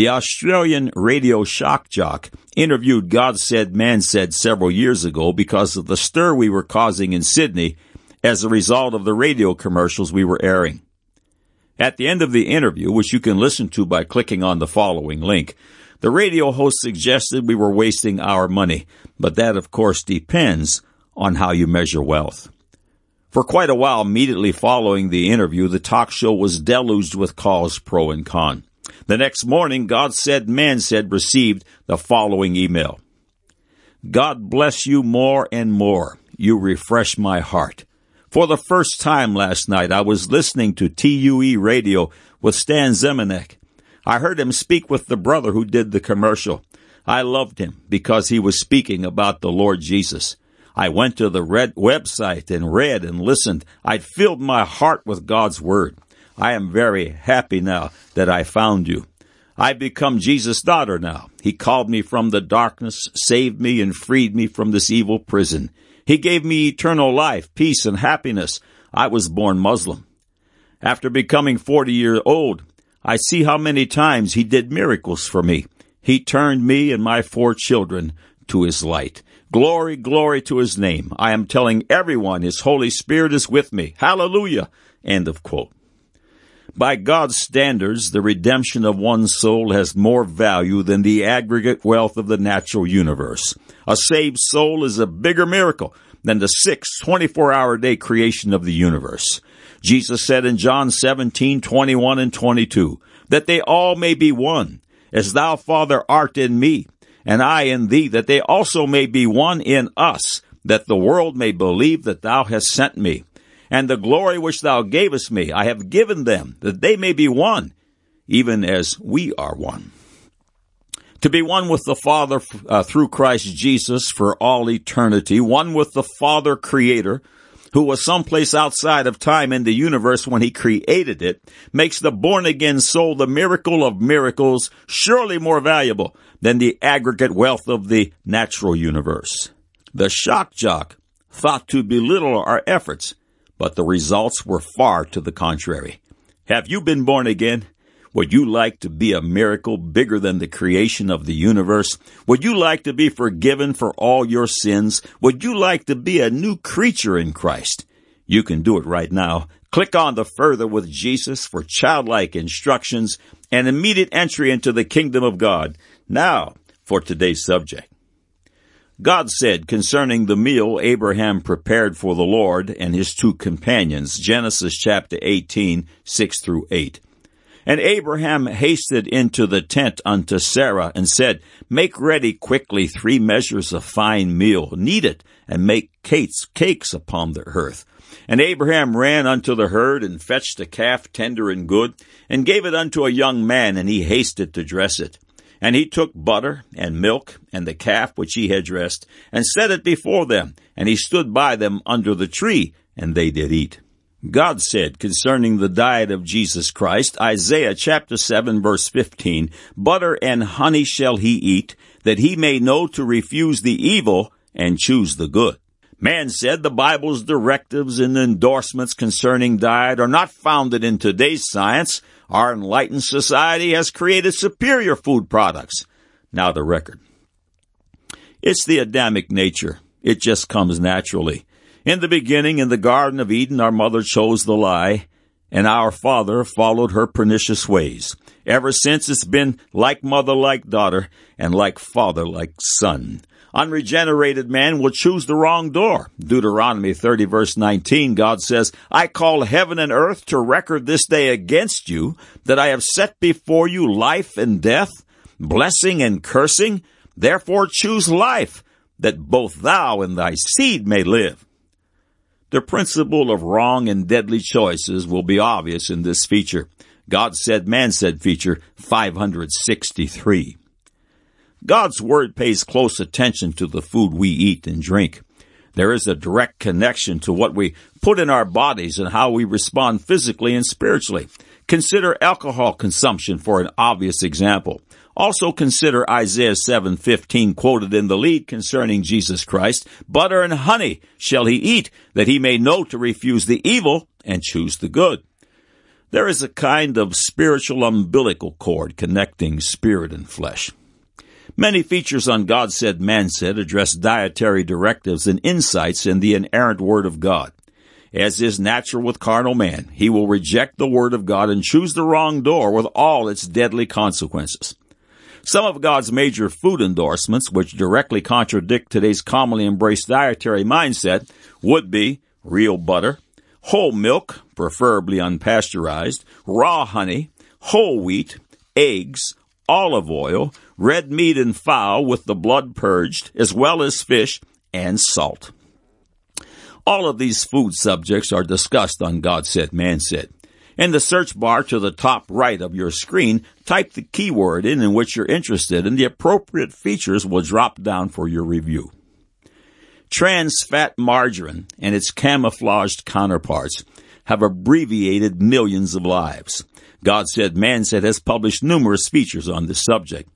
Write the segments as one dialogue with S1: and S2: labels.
S1: The Australian radio shock jock interviewed God Said Man Said several years ago because of the stir we were causing in Sydney as a result of the radio commercials we were airing. At the end of the interview, which you can listen to by clicking on the following link, the radio host suggested we were wasting our money, but that of course depends on how you measure wealth. For quite a while immediately following the interview, the talk show was deluged with calls pro and con. The next morning, God said, man said, received the following email. God bless you more and more. You refresh my heart. For the first time last night, I was listening to 2UE radio with Stan Zemanek. I heard him speak with the brother who did the commercial. I loved him because he was speaking about the Lord Jesus. I went to the red website and read and listened. I'd filled my heart with God's word. I am very happy now that I found you. I've become Jesus' daughter now. He called me from the darkness, saved me, and freed me from this evil prison. He gave me eternal life, peace, and happiness. I was born Muslim. After becoming 40 years old, I see how many times He did miracles for me. He turned me and my four children to His light. Glory, glory to His name. I am telling everyone His Holy Spirit is with me. Hallelujah. End of quote. By God's standards, the redemption of one soul has more value than the aggregate wealth of the natural universe. A saved soul is a bigger miracle than the six 24 hour day creation of the universe. Jesus said in John 17, 21 and 22, that they all may be one, as thou, Father, art in me, and I in thee, that they also may be one in us, that the world may believe that thou hast sent me. And the glory which thou gavest me, I have given them, that they may be one, even as we are one. To be one with the Father uh, through Christ Jesus for all eternity, one with the Father Creator, who was someplace outside of time in the universe when he created it, makes the born again soul the miracle of miracles surely more valuable than the aggregate wealth of the natural universe. The shock jock thought to belittle our efforts but the results were far to the contrary. Have you been born again? Would you like to be a miracle bigger than the creation of the universe? Would you like to be forgiven for all your sins? Would you like to be a new creature in Christ? You can do it right now. Click on the Further with Jesus for childlike instructions and immediate entry into the kingdom of God. Now, for today's subject. God said concerning the meal Abraham prepared for the Lord and his two companions, Genesis chapter 18, 6 through 8. And Abraham hasted into the tent unto Sarah and said, Make ready quickly three measures of fine meal, knead it, and make cakes, cakes upon the earth. And Abraham ran unto the herd and fetched a calf tender and good, and gave it unto a young man, and he hasted to dress it. And he took butter and milk and the calf which he had dressed, and set it before them, and he stood by them under the tree, and they did eat. God said concerning the diet of Jesus Christ, Isaiah chapter 7 verse 15, Butter and honey shall he eat, that he may know to refuse the evil and choose the good. Man said the Bible's directives and endorsements concerning diet are not founded in today's science, our enlightened society has created superior food products. Now the record. It's the Adamic nature. It just comes naturally. In the beginning, in the Garden of Eden, our mother chose the lie, and our father followed her pernicious ways. Ever since, it's been like mother like daughter, and like father like son. Unregenerated man will choose the wrong door. Deuteronomy 30 verse 19, God says, I call heaven and earth to record this day against you, that I have set before you life and death, blessing and cursing. Therefore choose life, that both thou and thy seed may live. The principle of wrong and deadly choices will be obvious in this feature. God said, man said feature 563. God's Word pays close attention to the food we eat and drink. There is a direct connection to what we put in our bodies and how we respond physically and spiritually. Consider alcohol consumption for an obvious example. Also consider Isaiah 7:15 quoted in the lead concerning Jesus Christ, butter and honey shall he eat that he may know to refuse the evil and choose the good. There is a kind of spiritual umbilical cord connecting spirit and flesh. Many features on God Said, Man Said address dietary directives and insights in the inerrant Word of God. As is natural with carnal man, he will reject the Word of God and choose the wrong door with all its deadly consequences. Some of God's major food endorsements, which directly contradict today's commonly embraced dietary mindset, would be real butter, whole milk, preferably unpasteurized, raw honey, whole wheat, eggs, olive oil, red meat and fowl with the blood purged, as well as fish and salt. All of these food subjects are discussed on God Said, Man Said. In the search bar to the top right of your screen, type the keyword in in which you're interested and the appropriate features will drop down for your review. Trans fat margarine and its camouflaged counterparts have abbreviated millions of lives. God Said, Man Said has published numerous features on this subject.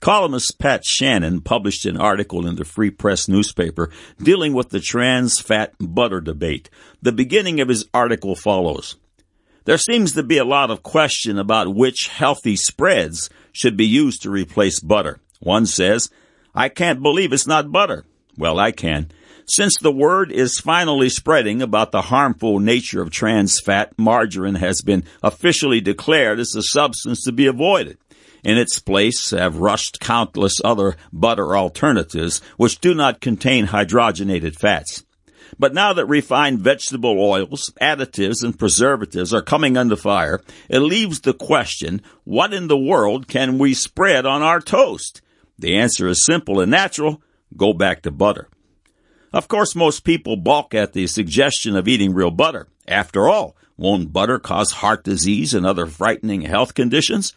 S1: Columnist Pat Shannon published an article in the Free Press newspaper dealing with the trans fat butter debate. The beginning of his article follows. There seems to be a lot of question about which healthy spreads should be used to replace butter. One says, I can't believe it's not butter. Well, I can. Since the word is finally spreading about the harmful nature of trans fat, margarine has been officially declared as a substance to be avoided. In its place have rushed countless other butter alternatives which do not contain hydrogenated fats. But now that refined vegetable oils, additives, and preservatives are coming under fire, it leaves the question, what in the world can we spread on our toast? The answer is simple and natural. Go back to butter. Of course, most people balk at the suggestion of eating real butter. After all, won't butter cause heart disease and other frightening health conditions?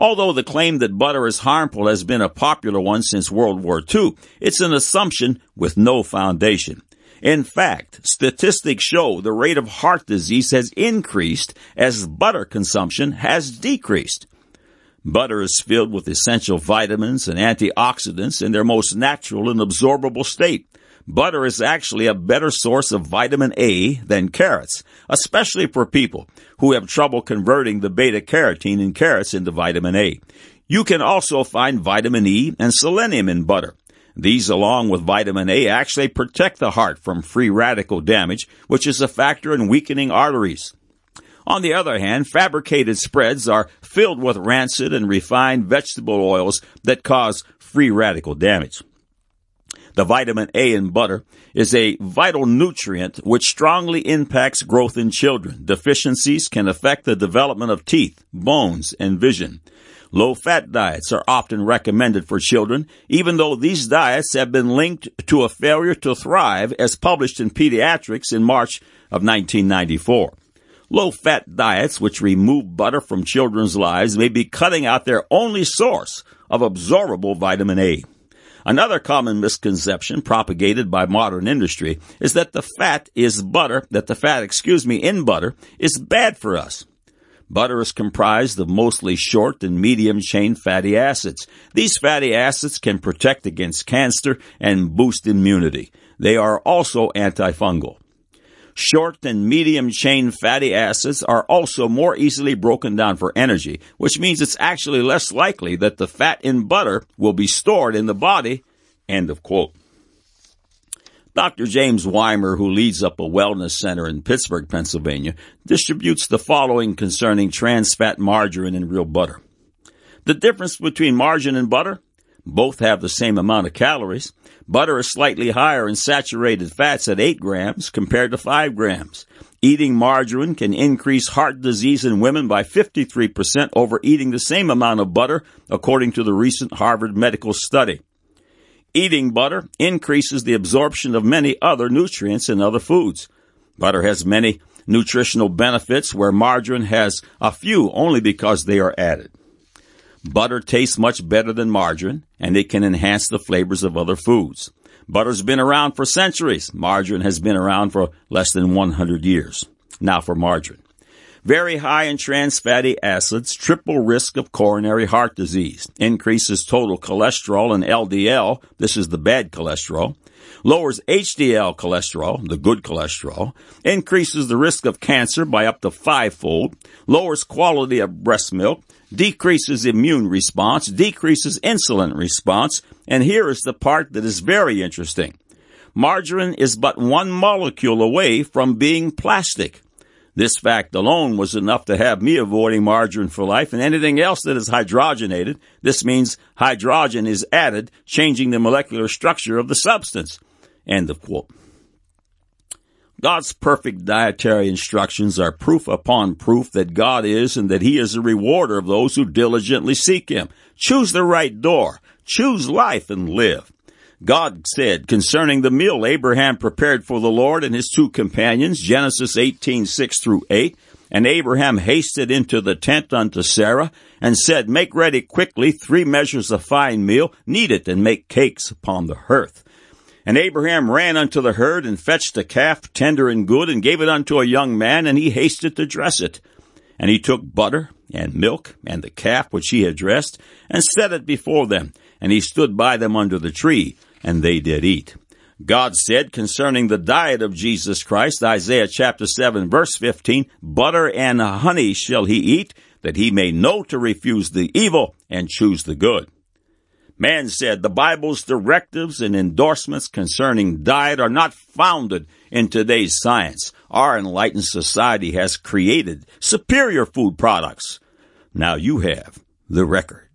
S1: Although the claim that butter is harmful has been a popular one since World War II, it's an assumption with no foundation. In fact, statistics show the rate of heart disease has increased as butter consumption has decreased. Butter is filled with essential vitamins and antioxidants in their most natural and absorbable state. Butter is actually a better source of vitamin A than carrots, especially for people who have trouble converting the beta carotene in carrots into vitamin A. You can also find vitamin E and selenium in butter. These, along with vitamin A, actually protect the heart from free radical damage, which is a factor in weakening arteries. On the other hand, fabricated spreads are filled with rancid and refined vegetable oils that cause free radical damage. The vitamin A in butter is a vital nutrient which strongly impacts growth in children. Deficiencies can affect the development of teeth, bones, and vision. Low fat diets are often recommended for children, even though these diets have been linked to a failure to thrive as published in Pediatrics in March of 1994. Low fat diets, which remove butter from children's lives, may be cutting out their only source of absorbable vitamin A. Another common misconception propagated by modern industry is that the fat is butter, that the fat, excuse me, in butter is bad for us. Butter is comprised of mostly short and medium chain fatty acids. These fatty acids can protect against cancer and boost immunity. They are also antifungal. Short and medium chain fatty acids are also more easily broken down for energy, which means it's actually less likely that the fat in butter will be stored in the body. End of quote. Dr. James Weimer, who leads up a wellness center in Pittsburgh, Pennsylvania, distributes the following concerning trans fat margarine and real butter. The difference between margarine and butter? Both have the same amount of calories. Butter is slightly higher in saturated fats at 8 grams compared to 5 grams. Eating margarine can increase heart disease in women by 53% over eating the same amount of butter, according to the recent Harvard medical study. Eating butter increases the absorption of many other nutrients in other foods. Butter has many nutritional benefits where margarine has a few only because they are added. Butter tastes much better than margarine, and it can enhance the flavors of other foods. Butter's been around for centuries. Margarine has been around for less than 100 years. Now for margarine. Very high in trans fatty acids, triple risk of coronary heart disease, increases total cholesterol and LDL, this is the bad cholesterol, lowers HDL cholesterol, the good cholesterol, increases the risk of cancer by up to fivefold, lowers quality of breast milk, decreases immune response, decreases insulin response, and here is the part that is very interesting. Margarine is but one molecule away from being plastic. This fact alone was enough to have me avoiding margarine for life and anything else that is hydrogenated. This means hydrogen is added, changing the molecular structure of the substance. End of quote. God's perfect dietary instructions are proof upon proof that God is and that He is a rewarder of those who diligently seek Him. Choose the right door. Choose life and live. God said concerning the meal Abraham prepared for the Lord and his two companions, Genesis 18, 6 through 8, and Abraham hasted into the tent unto Sarah, and said, Make ready quickly three measures of fine meal, knead it, and make cakes upon the hearth. And Abraham ran unto the herd, and fetched a calf tender and good, and gave it unto a young man, and he hasted to dress it. And he took butter, and milk, and the calf which he had dressed, and set it before them, and he stood by them under the tree and they did eat. God said concerning the diet of Jesus Christ, Isaiah chapter 7 verse 15, butter and honey shall he eat, that he may know to refuse the evil and choose the good. Man said the Bible's directives and endorsements concerning diet are not founded in today's science. Our enlightened society has created superior food products. Now you have the record.